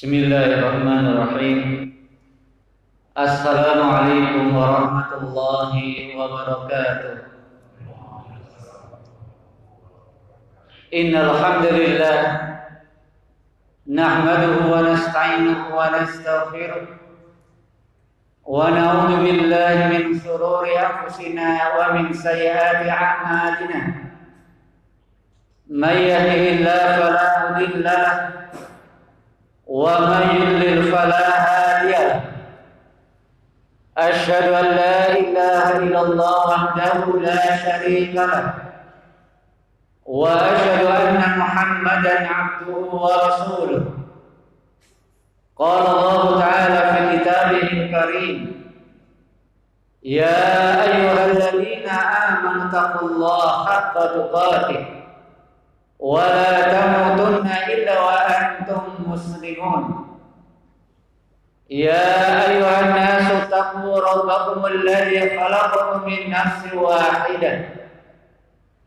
Bismillahirrahmanirrahim. Assalamualaikum warahmatullahi wabarakatuh. Innal hamdalillah nahmaduhu wa nasta'inuhu wa nastaghfiruh wa na'udzu billahi min shururi anfusina wa min sayyiati a'malina. May yahdihillahu fala mudilla lahu ومن يضلل فلا هادي له أشهد أن لا إله إلا الله وحده لا شريك له وأشهد أن محمدا عبده ورسوله قال الله تعالى في كتابه الكريم يا أيها الذين آمنوا اتقوا الله حق تقاته ولا تموتن مسلمون يا أيها الناس اتقوا ربكم الذي خلقكم من نفس واحدة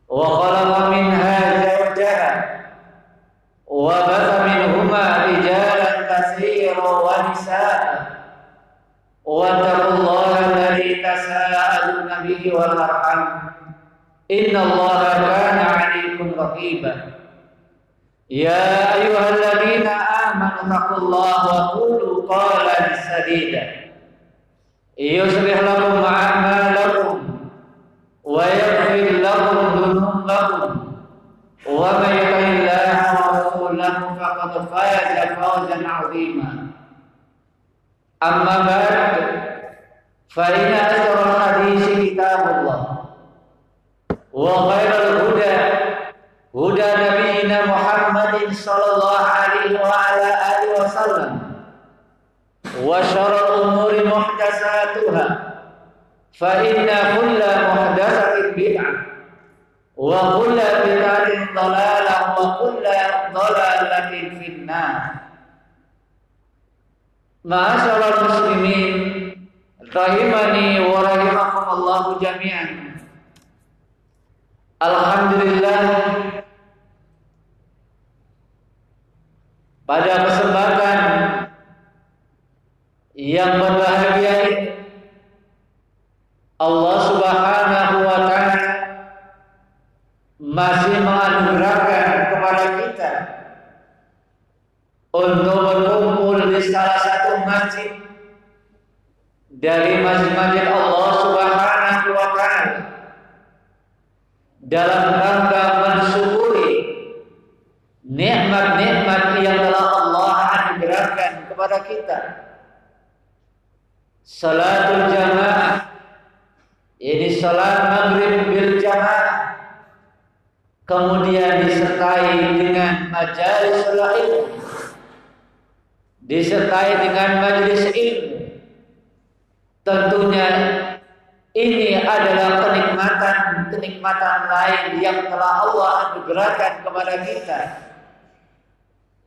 وخلق منها زوجها وبث منهما رجالا كثيرا ونساء واتقوا الله الذي تساءلون به والأرحام إن الله كان عليكم رقيبا يا أيها الذين آمنوا اتقوا الله وقولوا قولا سديدا. يصلح لكم أعمالكم ويغفر لكم ذنوبكم. ومن يطع الله ورسوله فقد فاز فوزا عظيما. أما بعد فإن أشهر الحديث كتاب الله. وخير الهدى هدى نبينا محمد صلى الله عليه bid'atuna wa syarrul umuri muhdasatuha fa inna kulla muhdasatin bid'ah. Wa kulla bid'atin dhalalah wa kulla dhalalatin finna Ma'asyaral muslimin rahimani wa rahimakumullah jami'an. Alhamdulillah pada kesempatan yang berbahagia Allah Subhanahu wa taala masih menganugerahkan kepada kita untuk berkumpul di salah satu masjid dari masjid-masjid Allah Subhanahu wa taala dalam rangka mensyukuri nikmat-nikmat yang telah Allah anugerahkan kepada kita. Salatul jamaah ini salat maghrib bil jamaah kemudian disertai dengan majalis ilmu disertai dengan majelis ilmu tentunya ini adalah kenikmatan-kenikmatan lain yang telah Allah anugerahkan kepada kita.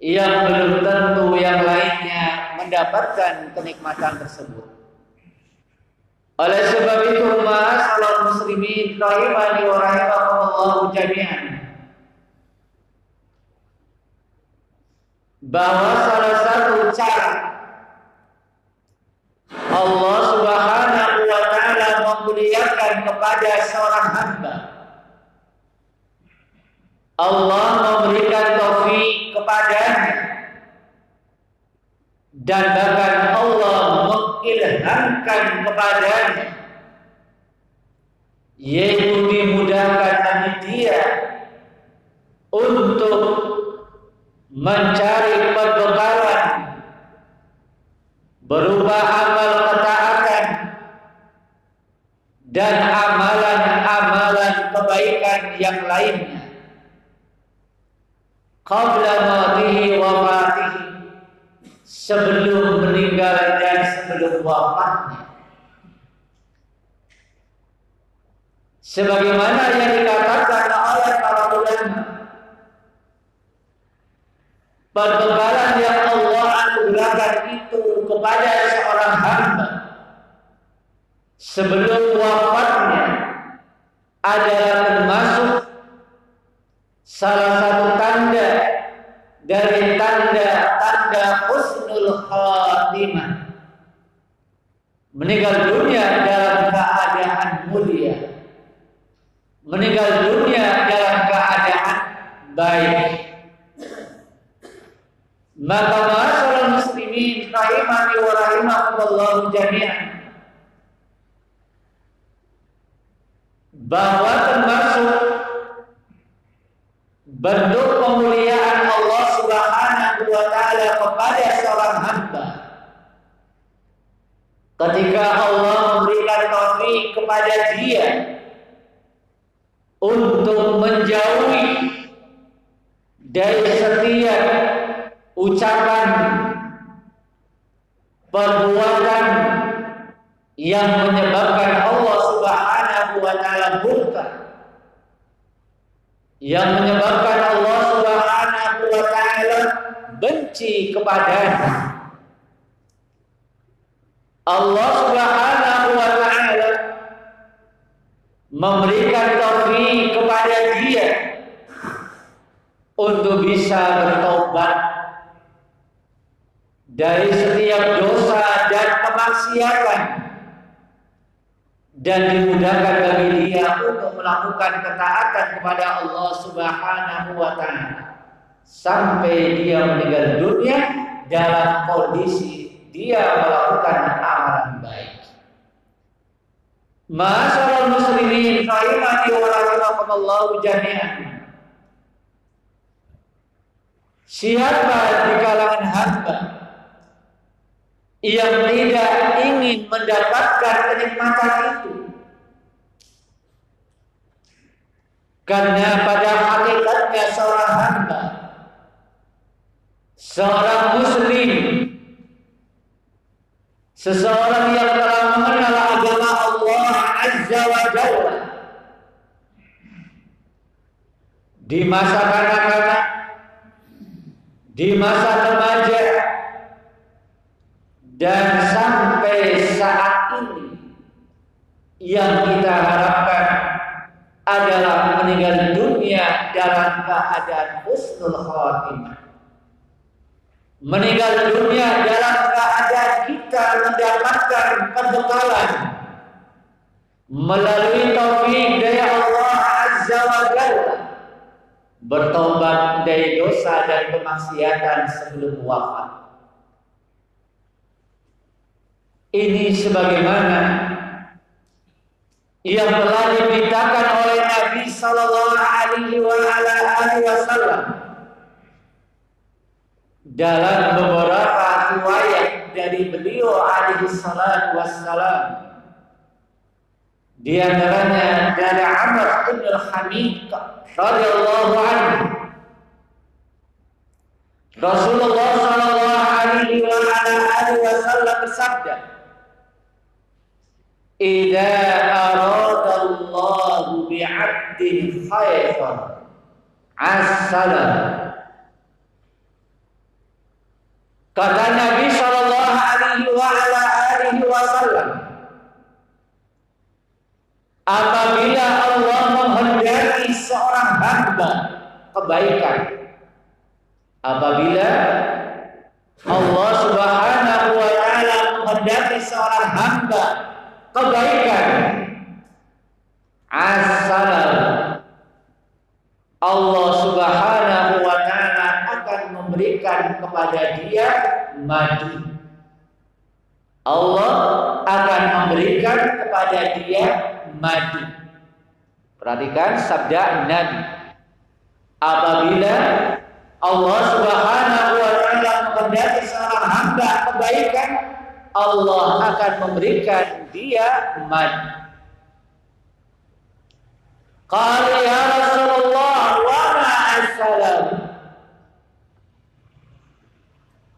Yang belum tentu yang lainnya mendapatkan kenikmatan tersebut. Oleh sebab itu, ma'asalah muslimin rahimani wa rahimakumullahu jami'an. Bahwa salah satu cara Allah Subhanahu wa taala memuliakan kepada seorang hamba. Allah memberikan taufik kepadanya dan bahkan Allah mengilhamkan kepadanya. Yaitu dimudahkan bagi dia untuk mencari perbekalan berupa amal ketaatan dan amalan-amalan kebaikan yang lainnya. Qabla matihi sebelum meninggal dan sebelum wafatnya sebagaimana yang dikatakan oleh para ulama perbekalan yang Allah anugerahkan itu kepada seorang hamba sebelum wafatnya adalah termasuk salah satu tanda dari tanda-tanda husnul khatimah. Meninggal dunia dalam keadaan mulia. Meninggal dunia dalam keadaan baik. Maka masyarakat muslimin rahimani wa rahimakumullah jami'an. Bahwa termasuk bentuk pemuliaan Allah Subhanahu wa taala kepada seorang hamba ketika Allah memberikan taufik kepada dia untuk menjauhi dari setiap ucapan perbuatan yang menyebabkan Allah Subhanahu wa taala murka yang menyebabkan Allah Subhanahu wa taala benci kepadanya Allah Subhanahu wa taala memberikan taufik kepada dia untuk bisa bertobat dari setiap dosa dan kemaksiatan. Dan dimudahkan bagi dia untuk melakukan ketaatan kepada Allah Subhanahu wa taala. Sampai dia meninggal dunia dalam kondisi dia melakukan amalan baik. Masyaallah muslimin rahimani wa rahimakumullah jami'an. Siapa di kalangan hamba yang tidak ingin mendapatkan kenikmatan itu? Karena pada hakikatnya seorang hamba seorang muslim seseorang yang telah mengenal Azza wa di masa kanak-kanak di masa remaja dan sampai saat ini yang kita harapkan adalah meninggal dunia dalam keadaan husnul khatimah. Meninggal dunia dalam keadaan kita mendapatkan perbekalan melalui taufik dari Allah Azza wa Jalla bertobat dari dosa dan kemaksiatan sebelum wafat. Ini sebagaimana yang telah diberitakan oleh Nabi Sallallahu Alaihi Wasallam dalam beberapa riwayat dari beliau alaihi wassalam di antaranya dari Amr bin Al-Hamid radhiyallahu anhu. Rasulullah sallallahu alaihi wa ala wasallam bersabda Idza arada Allah bi'abdin khairan as-salam Kata Nabi sallallahu alaihi wa ala alihi wasallam Apabila Allah menghendaki seorang hamba kebaikan apabila Allah Subhanahu wa taala menghendaki seorang hamba kebaikan asal Allah Subhanahu wa taala akan memberikan kepada dia madu. Allah akan memberikan kepada dia madu perhatikan sabda Nabi. Apabila Allah Subhanahu wa taala menghendaki seorang hamba kebaikan Allah akan memberikan dia madu Qala ya Rasulullah wa ma assalam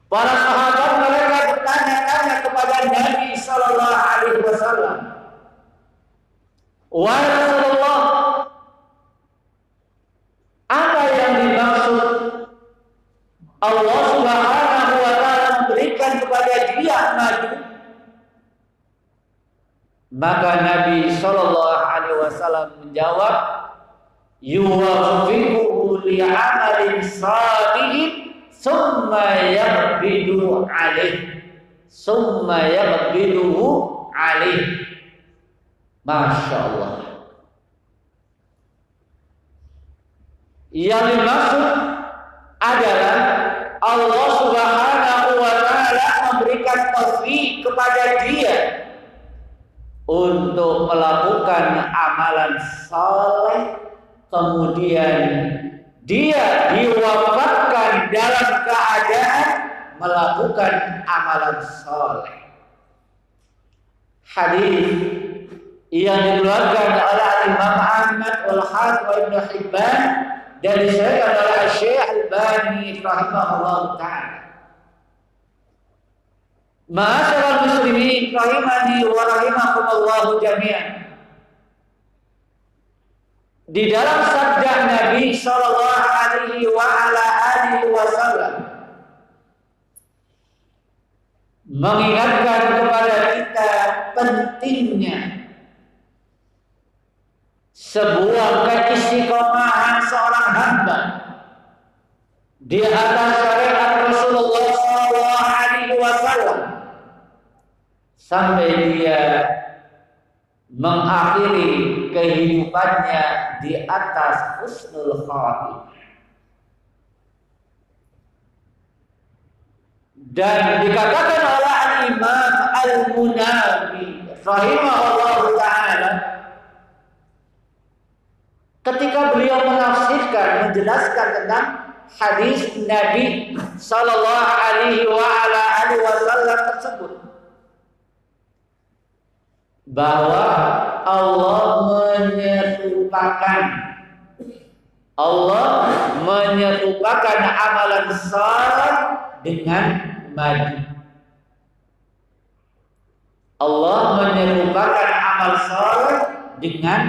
Para sahabat mereka bertanya-tanya kepada Nabi sallallahu alaihi wasallam Wahai Rasulullah apa yang dimaksud? Allah Subhanahu wa taala memberikan kepada dia madu maka Nabi sallallahu alaihi wasallam menjawab yuwaffiquhu li'amalin salihin thumma yaqbidu alaih summa yaqbiduhu alaih. Masya Allah. Yang dimaksud adalah Allah Subhanahu wa taala memberikan taufik kepada dia untuk melakukan amalan saleh kemudian dia diwafatkan dalam keadaan melakukan amalan saleh. Hadis yang dikeluarkan oleh Imam Ahmad wal Hakim wa Ibnu Hibban dan disebutkan oleh Syekh Al-Bani rahimahullah taala. Ma'asyiral muslimin rahimani wa rahimakumullah jami'an. Di dalam sabda Nabi sallallahu alaihi wa ala alihi wasallam mengingatkan kepada kita pentingnya sebuah keistiqomahan seorang hamba di atas syariat Rasulullah sallallahu alaihi wasallam sampai dia mengakhiri kehidupannya di atas husnul khatimah. Dan dikatakan oleh Imam Al-Munawi rahimahullah taala ketika beliau menafsirkan menjelaskan tentang hadis Nabi sallallahu alaihi wa ala wasallam tersebut bahwa Allah menyerupakan Allah menyerupakan amalan saleh dengan madu. Allah menyerupakan amal saleh dengan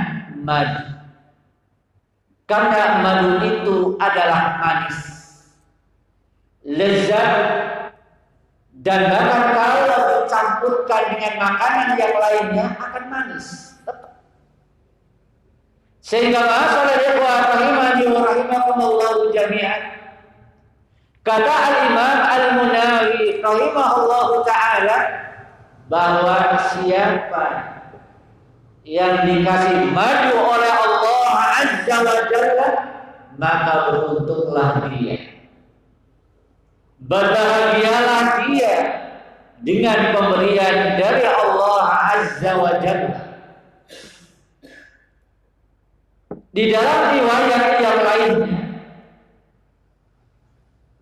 madu. Karena madu itu adalah manis, lezat, dan bahkan kalau dicampurkan dengan makanan yang lainnya akan manis. Sehingga masalah ikhwah rahimani wa rahimakumullah jami'an. Kata Al-Imam Al-Munawi rahimahullah taala bahwa siapa yang dikasih maju oleh Azza wa Jalla maka beruntunglah dia. Berbahagialah dia dengan pemberian dari Allah Azza wa Jalla. Di dalam riwayat yang lainnya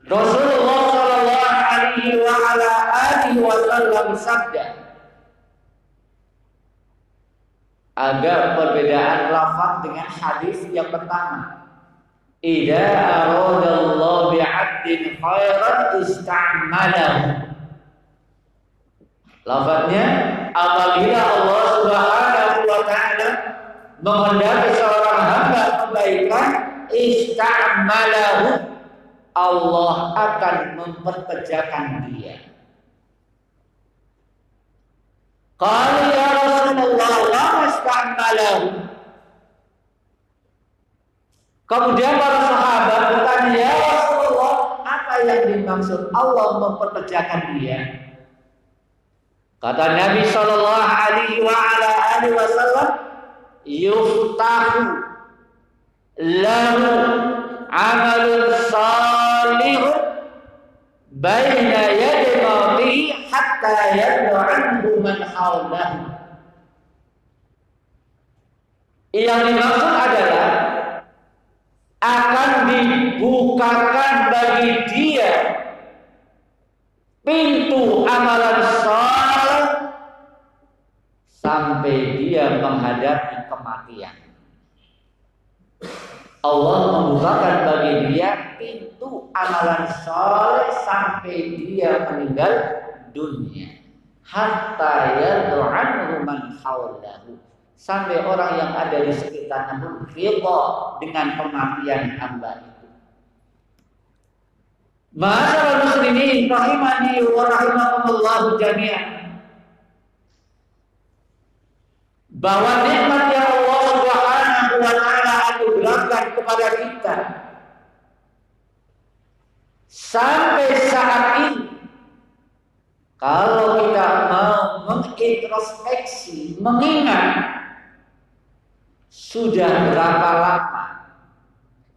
Rasulullah Shallallahu Alaihi wa ala alihi Wasallam sabda Ada perbedaan lafaz dengan hadis yang pertama. Idza aradallahu bi'abdin khairan ista'malahu Lafaznya apabila Allah Subhanahu wa taala menghendaki seorang hamba kebaikan istamalahu Allah akan memperkerjakan dia. Kalau ya Rasulullah la istamalahu Kemudian para sahabat bertanya, "Ya Rasulullah, apa yang dimaksud Allah memperkerjakan dia?" Kata Nabi Shallallahu Alaihi wa ala Wasallam, yuftahu lahu amalun salih baina yadi hatta yad'u anhu man. Yang dimaksud adalah akan dibukakan bagi dia pintu amalan salih sampai dia menghadapi kematian. Allah membukakan bagi dia pintu amalan soleh sampai dia meninggal dunia. Hatta yad'anhu man hawlahu. Sampai orang yang ada di sekitarnya pun ridha dengan kematian hamba itu. Masyaallah muslimin rahimani wa rahimakumullah jami'an. bahwa nikmat yang Allah Subhanahu wa taala anugerahkan kepada kita sampai saat ini Kalau kita mau mengintrospeksi, mengingat sudah berapa lama,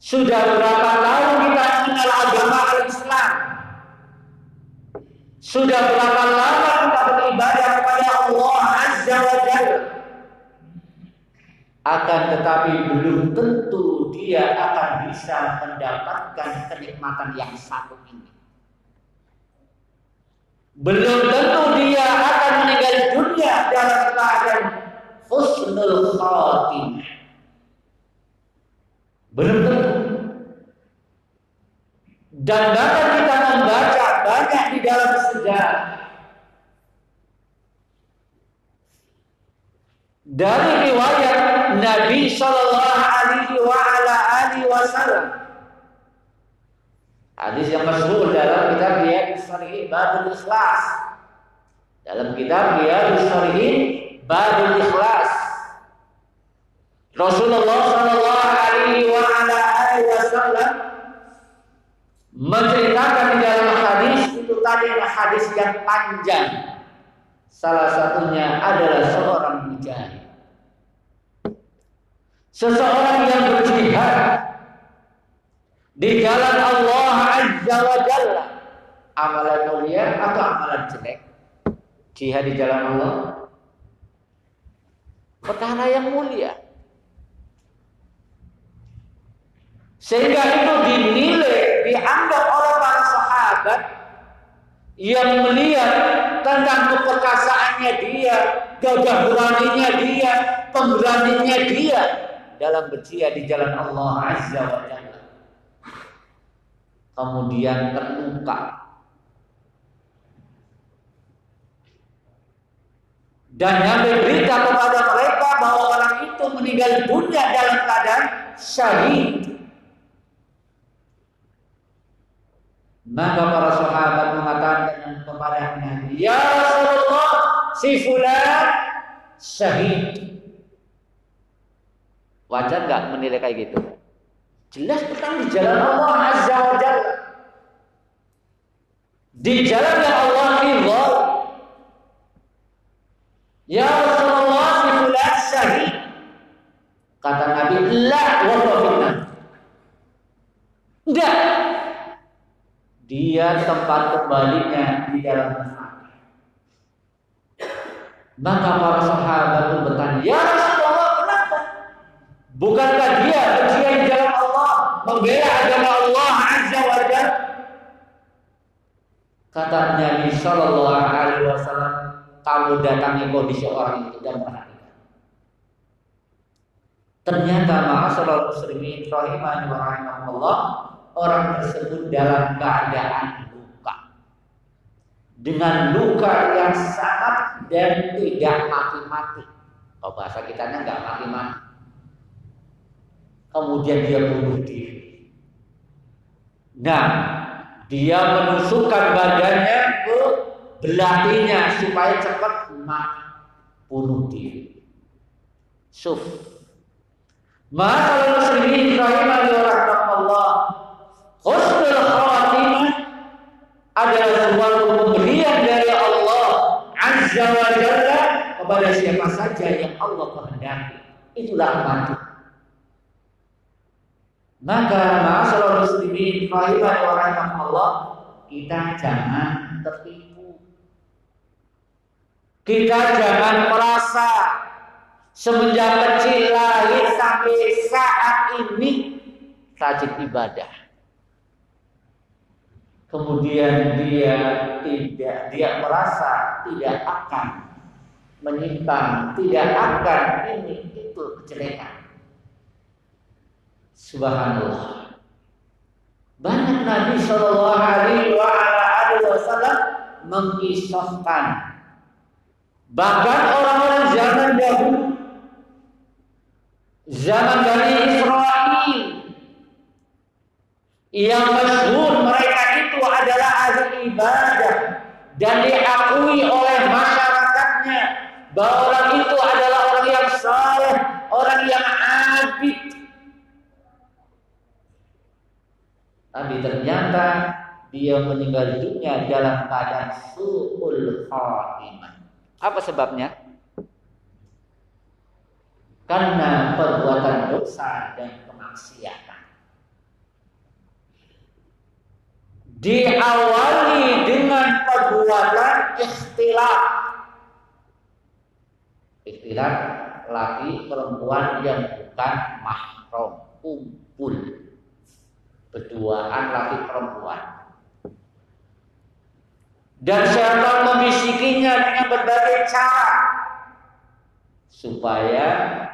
sudah berapa tahun kita mengenal agama al-Islam, sudah berapa lama kita beribadah kepada Allah Azza wa Jalla. Akan tetapi belum tentu dia akan bisa mendapatkan kenikmatan yang satu ini. Belum tentu dia akan meninggal dunia dalam keadaan husnul khatimah. Belum tentu. Dan bahkan kita membaca banyak di dalam sejarah dari riwayat Nabi Shallallahu Alaihi Wasallam. Hadis yang masyhur dalam kitab Riyadhus Shalihin Babul Ikhlas. Dalam kitab Riyadhus Shalihin Babul Ikhlas. Rasulullah Shallallahu Alaihi wa ala alihi Wasallam menceritakan di dalam hadis itu tadi hadis yang panjang. Salah satunya adalah seorang mujahid. Seseorang yang berjihad di jalan Allah Azza wa Jalla. Amalan mulia atau amalan jelek? Jihad di jalan Allah. Perkara yang mulia. Sehingga itu dinilai, dianggap oleh para sahabat yang melihat tentang keperkasaannya dia, gagah beraninya dia, pemberaninya dia dalam berjihad di jalan Allah Azza wa Jalla. Kemudian terluka. Dan yang berita kepada mereka bahwa orang itu meninggal dunia dalam keadaan syahid. Maka para sahabat mengatakan kepada Nabi, Ya Rasulullah, si fulan syahid. Wajar nggak menilai kayak gitu? Jelas bukan di jalan Allah Azza wa Jalla. Di jalan yang Allah ridha. Ya Rasulullah si fulan syahid. Kata Nabi, la wa fitnah. Enggak, dia tempat kembalinya di dalam neraka. Maka para sahabat pun bertanya, Ya Rasulullah, kenapa? Bukankah dia di jalan Allah, membela agama Allah Azza wa? Kata Nabi Shallallahu Alaihi Wasallam, kamu datangi kondisi orang itu dan perhatikan. Ternyata ma'asyarul muslimin rahimani wa rahimahullah orang tersebut dalam keadaan luka. Dengan luka yang sangat dan tidak mati-mati. Kalau bahasa kita nggak mati-mati. Kemudian dia bunuh diri. Nah, dia menusukkan badannya ke belatinya supaya cepat mati. Bunuh diri. Suf. Maka muslimin rahimani wa rahmatullah Husnul khatimah adalah suatu pemberian dari Allah Azza wa Jalla kepada siapa saja yang Allah kehendaki. Itulah mati. Maka ma'asyarul muslimin rahimah wa rahimahullah kita jangan tertipu. Kita jangan merasa semenjak kecil lahir sampai saat ini rajin ibadah kemudian dia tidak dia merasa tidak akan menyimpang, tidak akan ini itu kejelekan. Subhanallah. Banyak Nabi Shallallahu Alaihi Wasallam mengisahkan bahkan orang-orang zaman dahulu zaman dari Israel yang masyhur mereka itu adalah ahli ibadah dan diakui oleh masyarakatnya bahwa orang itu adalah orang yang saleh, orang yang abid. Tapi ternyata dia meninggal dunia dalam keadaan su'ul khatimah. Apa sebabnya? Karena perbuatan dosa dan kemaksiatan. Diawali dengan perbuatan ikhtilaf. Ikhtilaf laki perempuan yang bukan mahram, kumpul. Berduaan laki perempuan. Dan syaitan membisikinya dengan berbagai cara supaya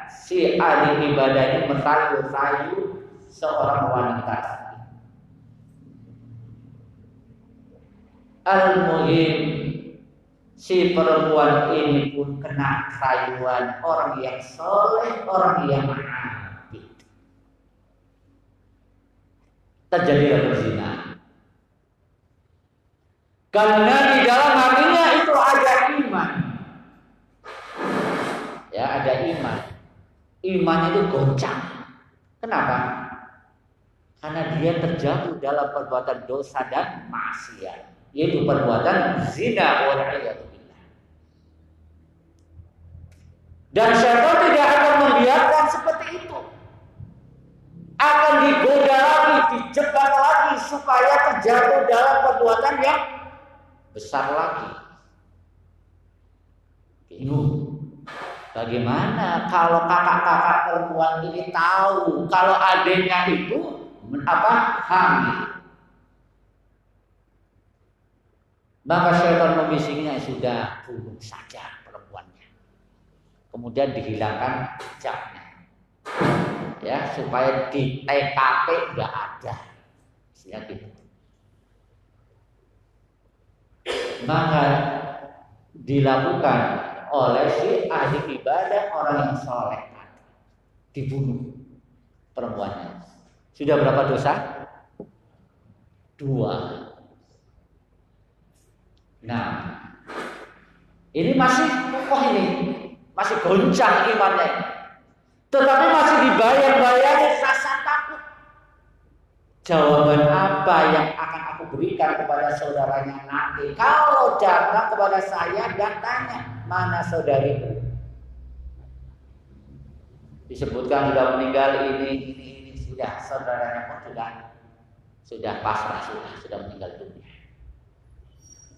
si ahli ibadah ini merayu-rayu seorang wanita. Al-muhim si perempuan ini pun kena rayuan orang yang soleh, orang yang abid. Terjadilah berzina. Karena di dalam hatinya itu ada iman. Ya, ada iman. Iman itu goncang. Kenapa? Karena dia terjatuh dalam perbuatan dosa dan maksiat, yaitu perbuatan zina Dan syaitan tidak akan membiarkan seperti itu. Akan digoda dijebak lagi supaya terjatuh dalam perbuatan yang besar lagi. Bingung. Bagaimana kalau kakak-kakak perempuan ini tahu kalau adiknya itu apa hamil? Maka syaitan membisiknya sudah bunuh saja perempuannya. Kemudian dihilangkan jejaknya. Ya, supaya di TKP enggak ada. Ya gitu. maka dilakukan oleh si ahli ibadah orang yang soleh. Dibunuh perempuannya. Sudah berapa dosa? Dua. Nah ini masih kokoh ini. Masih goncang imannya tetapi masih dibayang-bayangi rasa takut jawaban apa yang akan aku berikan kepada saudaranya nanti. Kalau datang kepada saya dan tanya, mana saudariku? Disebutkan sudah meninggal ini, ini, ini sudah saudaranya pun sudah sudah pasrah sudah sudah meninggal dunia.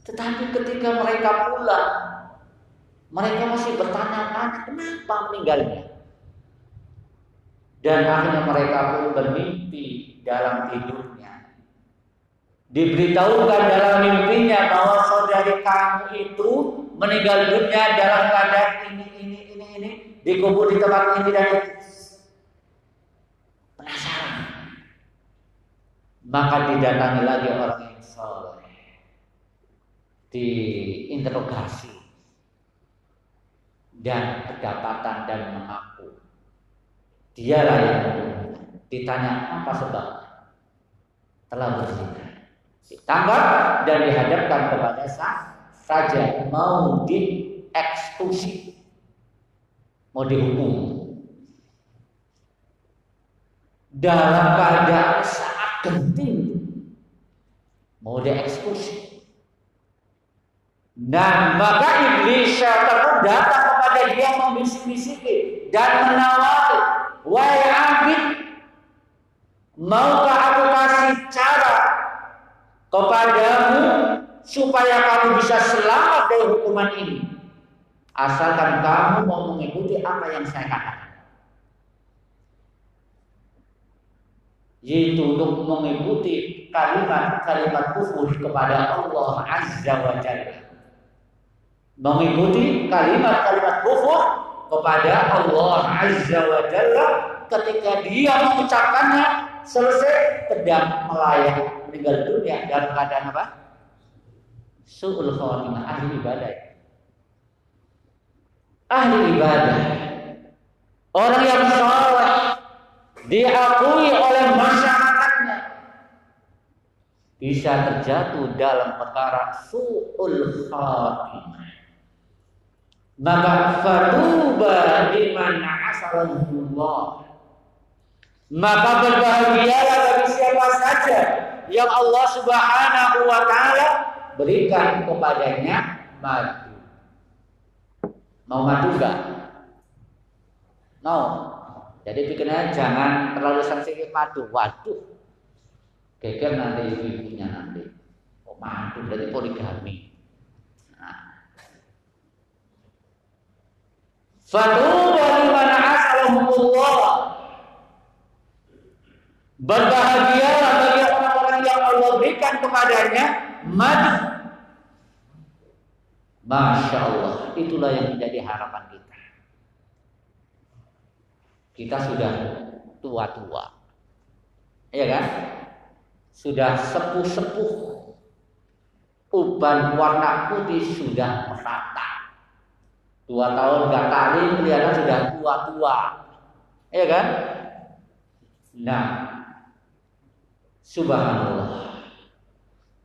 Tetapi ketika mereka pulang, mereka masih bertanya-tanya kenapa meninggalnya. Dan akhirnya mereka pun bermimpi dalam tidur Diberitahukan dalam mimpinya bahwa saudari kamu itu meninggal dunia dalam keadaan ini, ini, ini, ini, dikubur di tempat ini dan itu. Penasaran. Maka didatangi lagi orang yang soleh. Diinterogasi. Dan kedapatan dan mengaku. Dialah yang ditanya apa sebabnya. Telah berzina ditangkap dan dihadapkan kepada raja. Mau dieksekusi mau dihukum. Dalam keadaan sangat genting mau dieksekusi. Nah maka iblis syaitan datang kepada dia membisik-bisiki dan menawari wahai abid maukah aku kasih cara kepadamu supaya kamu bisa selamat dari hukuman ini. Asalkan kamu mau mengikuti apa yang saya katakan. Yaitu untuk mengikuti kalimat-kalimat kufur kepada Allah Azza wa Jalla. Mengikuti kalimat-kalimat kufur kepada Allah Azza wa Jalla ketika dia mengucapkannya selesai pedang melayang meninggal dunia dalam keadaan apa? Su'ul khawatimah, ahli ibadah. Ahli ibadah. Orang yang saleh diakui oleh masyarakatnya bisa terjatuh dalam perkara su'ul khawatimah. Maka fatuba liman asalahullah. Maka berbahagialah bagi siapa saja yang Allah Subhanahu wa taala berikan kepadanya madu. Mau madu enggak? Mau. Jadi pikirnya jangan terlalu sensitif madu. Waduh. Geger nanti ibu-ibunya nanti. Oh, madu berarti poligami. Nah. Fatuba liman asalahumullah. Berbahagialah bagi orang-orang yang Allah berikan kepadanya madu. Masya Allah, itulah yang menjadi harapan kita. Kita sudah tua-tua, ya kan? Sudah sepuh-sepuh, uban warna putih sudah merata. Dua tahun gak kali kelihatan sudah tua-tua, ya kan? Nah, subhanallah.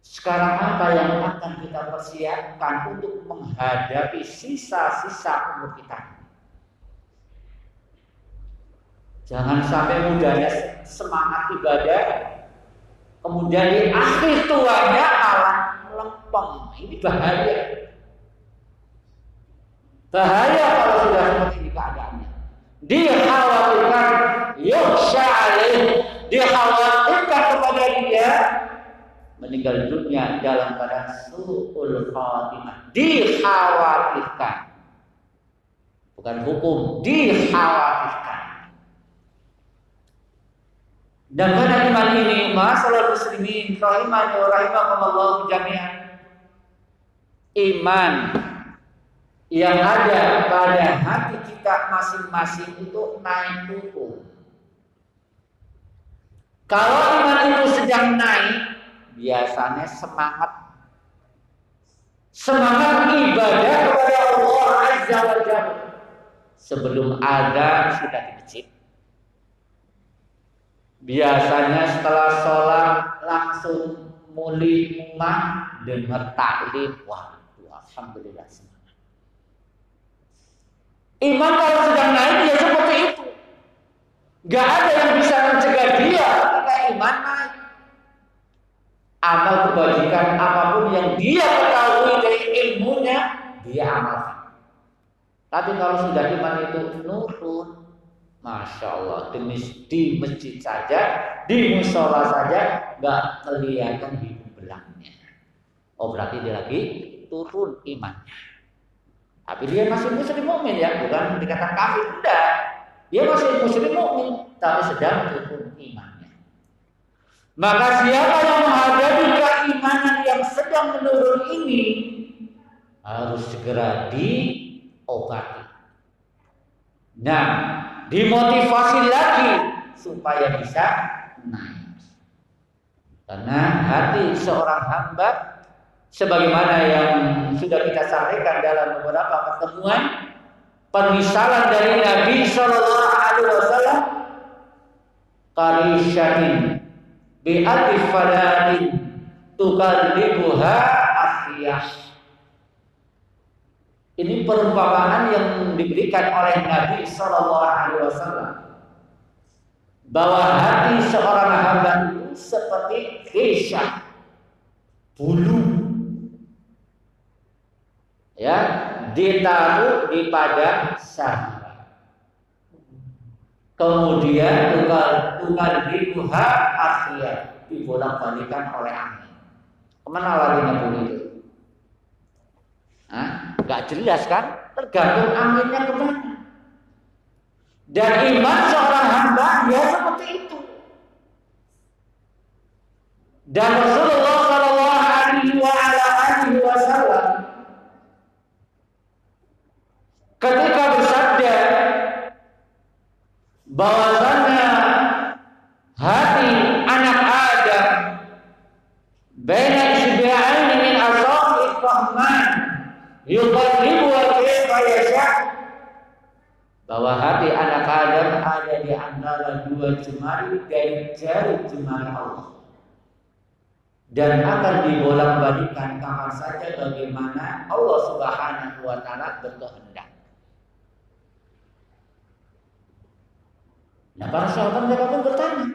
Sekarang apa yang akan kita persiapkan untuk menghadapi sisa-sisa umur kita? Jangan sampai mudahnya semangat ibadah, kemudian di akhir tuanya malah melempem. Ini bahaya. Bahaya kalau sudah seperti ini keadaannya. Dikhawatirkan yuksha dikhawatirkan kepada dia meninggal dunia dalam keadaan su'ul khatimah. Dikhawatirkan. Bukan hukum dikhawatirkan. Dan pada iman ini masalah muslimin rahimani wa rahimakumullah jami'an. Iman yang ada pada hati kita masing-masing itu naik turun. Kalau iman itu sedang naik biasanya semangat. Semangat ibadah kepada Allah Azza wa Jalla. Sebelum ada sudah di masjid biasanya setelah sholat langsung muli rumah dengar taklim. Wah alhamdulillah iman kalau sedang naik ya seperti itu Gak ada yang bisa mencegah dia ketika iman naik amal kebajikan apa pun yang dia ketahui dari ilmunya dia amalkan. Tapi kalau sudah iman itu nurun, masya Allah di, di masjid saja, di musola saja nggak kelihatan hidung belangnya. Oh berarti dia lagi turun imannya. Tapi dia masih muslim mukmin ya, bukan dikatakan kafir, enggak. Dia masih muslim mukmin, tapi sedang turun iman. Maka siapa yang menghadapi keimanan yang sedang menurun ini harus segera diobati. Nah, dimotivasi lagi supaya bisa naik. Karena hati seorang hamba sebagaimana yang sudah kita sampaikan dalam beberapa pertemuan permisalan dari Nabi Shallallahu Alaihi Wasallam karisyatin bi alif falatin tukallibuha afiyah ini perumpamaan yang diberikan oleh Nabi Shallallahu Alaihi Wasallam. Bahwa hati seorang hamba itu seperti kesha bulu ya ditaruh di padang sahara kemudian tukar tukar dibuha akhir dibolak balikan oleh angin ke mana larinya bulu itu Hah? Gak jelas kan? Tergantung anginnya ke mana. Dan iman seorang hamba ya seperti itu. Dan Rasulullah Shallallahu Alaihi Wasallam ketika bersabda bahwasanya hati anak Adam baina isbi'aini min asabi rahman yuqallibu kaifa yasha bahwa hati anak Adam ada di antara dua jemari dari jari jemari Allah dan akan dibolak-balikan kapan saja bagaimana Allah Subhanahu wa taala berkehendak. Nah para sahabat mereka pun bertanya.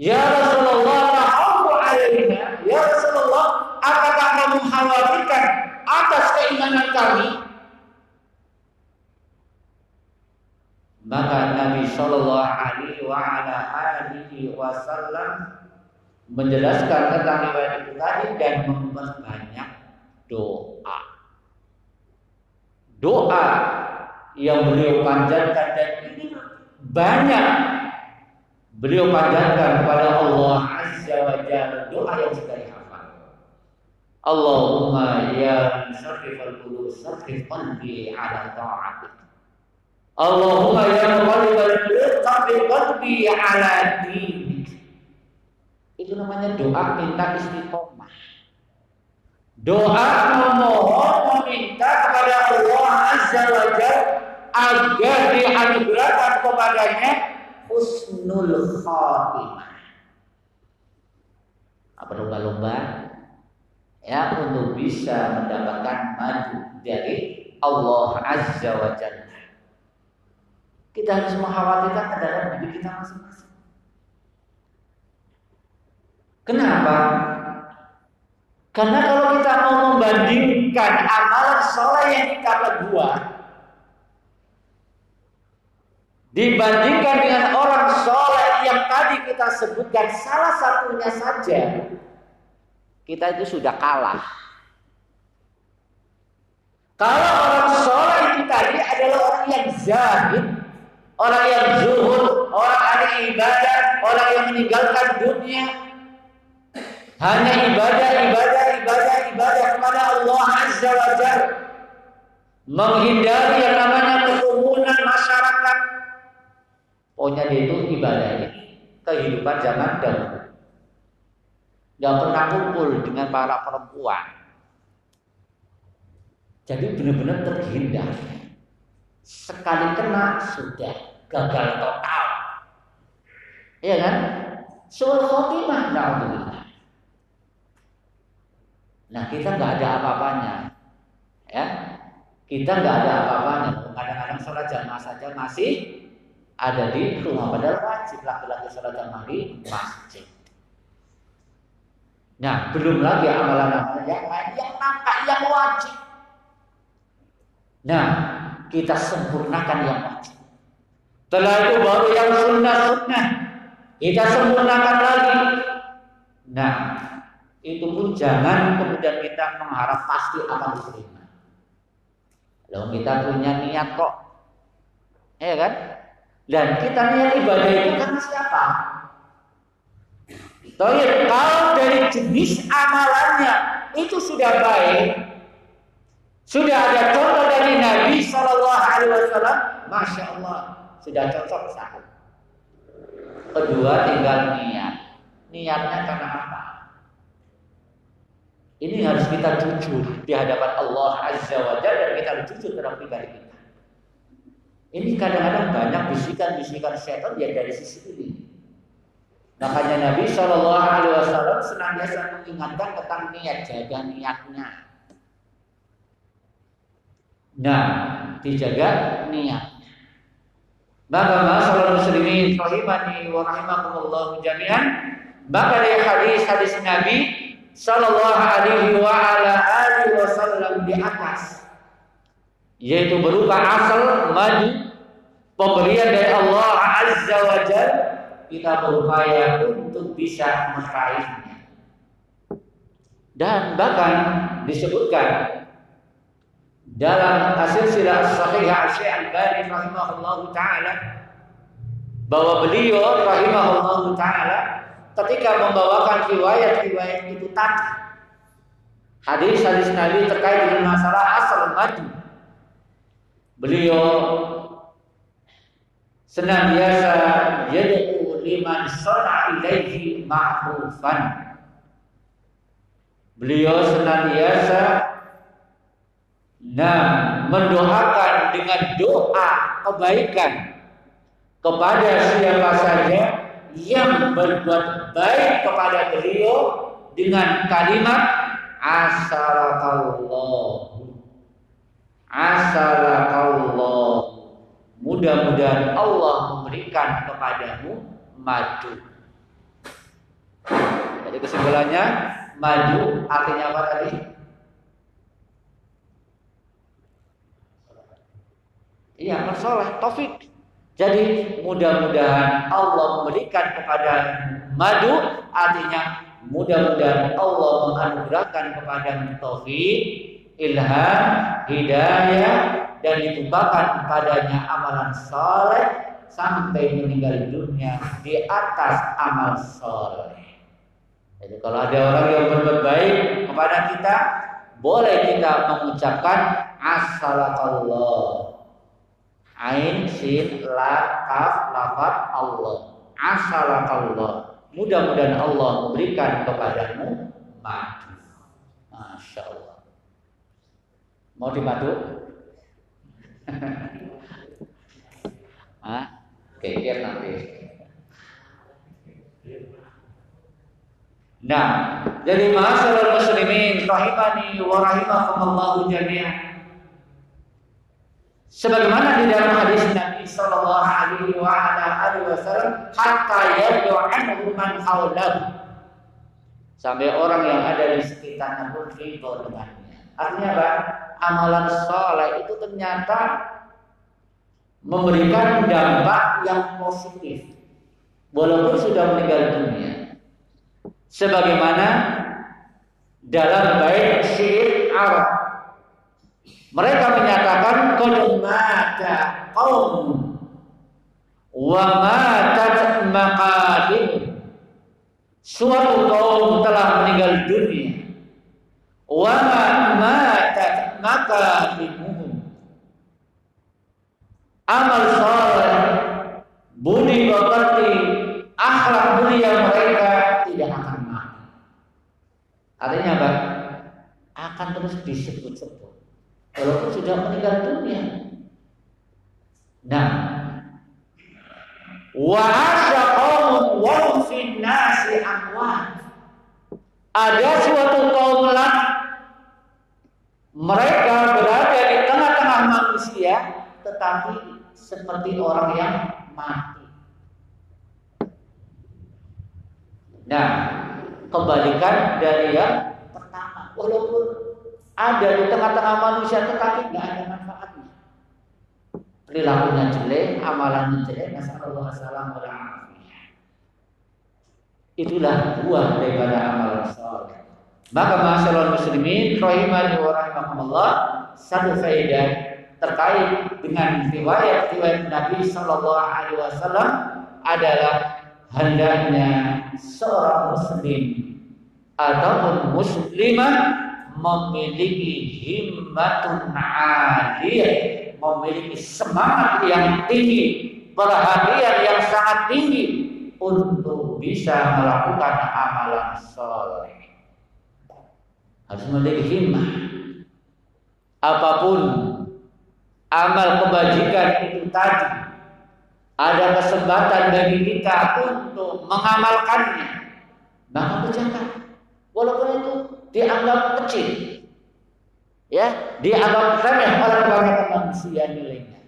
Ya Rasulullah, ta'awku alaihina. Ya Rasulullah, apakah kamu khawatirkan atas keimanan kami? Maka Nabi Shallallahu Alaihi wa ala alihi Wasallam menjelaskan tentang riwayat itu tadi dan memperbanyak doa. Doa yang beliau panjatkan dan banyak beliau panjatkan kepada Allah Azza wa Jalla doa yang sudah dihafal. Allahumma ya musarrifal qulub sarrif qalbi ala ta'atik. Allahumma ya muqallibal qulub sarrif qalbi ala dinik. Itu namanya doa minta istiqomah. Doa memohon meminta kepada Allah Azza wa Jalla agar dianugerahkan kepadanya husnul khatimah. Apa lomba-lomba ya untuk bisa mendapatkan maju dari Allah Azza wa Jalla. Kita harus mengkhawatirkan dalam diri kita masing-masing. Kenapa? Karena kalau kita mau membandingkan amalan soleh yang kita perbuat dibandingkan dengan orang soleh yang tadi kita sebutkan salah satunya saja kita itu sudah kalah. Kalau orang soleh itu tadi adalah orang yang zahid, orang yang zuhud, orang ahli ibadah, orang yang meninggalkan dunia, hanya ibadah, ibadah, ibadah, ibadah kepada Allah Azza wa Jalla. Menghindari yang namanya kerumunan masyarakat. Pokoknya dia itu ibadah ini kehidupan zaman dahulu. Gak pernah kumpul dengan para perempuan. Jadi benar-benar terhindar. Sekali kena sudah gagal total. Iya kan? Sul khotimah naudzubillah. Nah kita nggak ada apa-apanya, ya. Kita nggak ada apa-apanya. Kadang-kadang sholat jamaah saja masih ada di rumah padahal wajib laki-laki sholat jamaah di masjid. Nah, belum lagi amalan-amalan yang lain yang nampak yang wajib. Nah, kita sempurnakan yang wajib. Setelah itu baru yang sunnah-sunnah kita sempurnakan lagi. Nah, itu pun jangan kemudian kita mengharap pasti akan diterima. Lalu kita punya niat kok, ya kan? Dan kita niat ibadah itu karena siapa? Toyib, kalau dari jenis amalannya itu sudah baik, sudah ada contoh dari Nabi Shallallahu Alaihi Wasallam, masya Allah, sudah cocok sah. Kedua tinggal niat, niatnya karena apa? Ini harus kita jujur di hadapan Allah Azza wa Jalla dan kita jujur dalam pribadi kita. Ini kadang-kadang banyak bisikan-bisikan setan yang dari sisi ini. Makanya Nabi Shallallahu Alaihi Wasallam senantiasa mengingatkan tentang niat, jaga niatnya. Nah, dijaga niatnya. Maka masalah muslimin rahimani wa rahimakumullah jami'an. Maka dari hadis-hadis Nabi Sallallahu alaihi wa ala alihi wasallam di atas yaitu berupa asal maju pemberian dari Allah Azza wa Jal kita berupaya untuk bisa meraihnya dan bahkan disebutkan dalam hasil silah sahih Syekh Al-Bani rahimahullahu taala bahwa beliau rahimahullahu taala ketika membawakan riwayat-riwayat itu tadi. Hadis-hadis Nabi terkait dengan masalah asal madu. Beliau senantiasa yad'u liman sana ilaihi ma'rufan. Beliau senantiasa nah mendoakan dengan doa kebaikan kepada siapa saja yang berbuat baik kepada beliau dengan kalimat asalakallah asalakallah mudah-mudahan Allah memberikan kepadamu maju jadi kesimpulannya? Maju artinya apa tadi? Iya, amal soleh, taufik. Jadi mudah-mudahan Allah memberikan kepada madu artinya mudah-mudahan Allah menganugerahkan kepada taufik, ilham, hidayah dan ditumpahkan kepadanya amalan soleh sampai meninggal dunia di atas amal soleh. Jadi kalau ada orang yang berbuat baik kepada kita, boleh kita mengucapkan assalamualaikum. Ain, sin, la, kaf, lafat, Allah. Assalamualaikum. Mudah-mudahan Allah memberikan kepadamu madu. Masya Allah. Mau dimadu? Hah? Geger nanti. Nah, jadi masalah muslimin rahimani wa rahimakumullah jami'an. Sebagaimana di dalam hadis Nabi Sallallahu Alaihi Wasallam, hatta yadu anhu man Sampai orang yang ada di sekitarnya pun ridho dengannya. Artinya apa? Amalan soleh itu ternyata memberikan dampak yang positif. Walaupun sudah meninggal dunia. Sebagaimana dalam bait syair Arab mereka menyatakan qad mata wa matat maqadim. Suatu kaum telah meninggal dunia. Wa matat maqadimuhum. Amal saleh, budi bakti, akhlak mulia mereka tidak akan mati. Artinya apa? Akan terus disebut-sebut walaupun sudah meninggal dunia. Nah, wa asya qaumun wa fi nasi amwat. Ada suatu kaum lain mereka berada di tengah-tengah manusia tetapi seperti orang yang mati. Nah, kebalikan dari yang pertama. Walaupun ada di tengah-tengah manusia tetapi nggak ada manfaatnya. Perilakunya jelek, amalannya jelek, nasallallahu salam Itulah buah daripada amalan saleh. Maka masyaallah muslimin rahimani wa rahimakumullah satu faedah terkait dengan riwayat-riwayat Nabi sallallahu alaihi wasallam adalah hendaknya seorang muslim ataupun muslimah memiliki himmatun aliyah, memiliki semangat yang tinggi, perhatian yang sangat tinggi untuk bisa melakukan amalan soleh. Harus memiliki himmah. Apa pun amal kebajikan itu tadi, ada kesempatan bagi kita untuk mengamalkannya, maka kerjakan. Walaupun itu dianggap kecil. Ya, dianggap remeh oleh kebanyakan manusia nilainya.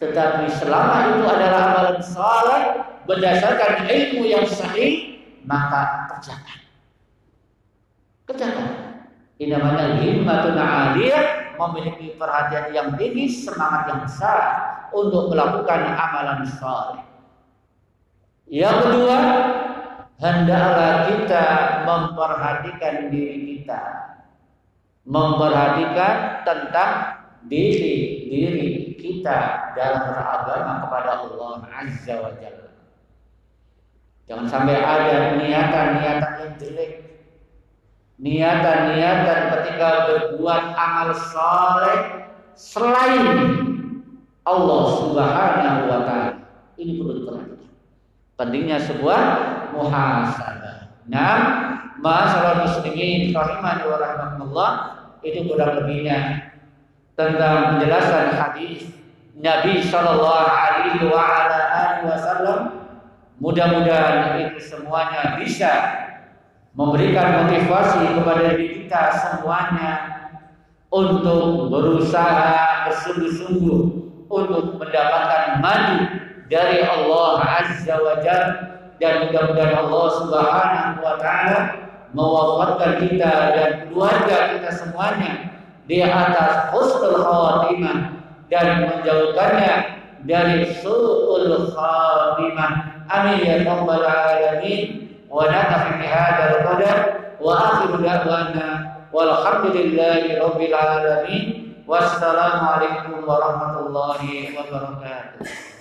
Tetapi selama itu adalah amalan saleh berdasarkan ilmu yang sahih, maka kerjakan. Kerjakan. Ini namanya himmatun memiliki perhatian yang tinggi, semangat yang besar untuk melakukan amalan saleh. Yang kedua, hendaklah kita memperhatikan diri kita memperhatikan tentang diri diri kita dalam beragama kepada Allah Azza wa Jalla. Jangan sampai ada niatan-niatan yang jelek. Niatan-niatan ketika berbuat amal saleh selain Allah Subhanahu wa taala. Ini perlu diperhatikan. Pentingnya sebuah muhasabah. Nah, masalah muslimin rahimani wa rahmatullah itu kurang lebihnya tentang penjelasan hadis Nabi Shallallahu Alaihi Wasallam. Mudah-mudahan itu semuanya bisa memberikan motivasi kepada diri kita semuanya untuk berusaha bersungguh-sungguh untuk mendapatkan maju dari Allah Azza wa Jalla dan mudah-mudahan Allah Subhanahu wa taala mewafatkan kita dan keluarga kita semuanya di atas husnul khatimah dan menjauhkannya dari su'ul khatimah. Amin ya rabbal alamin. Wa hadzal qadar wa akhiru da'wana walhamdulillahi rabbil alamin. Wassalamualaikum warahmatullahi wabarakatuh.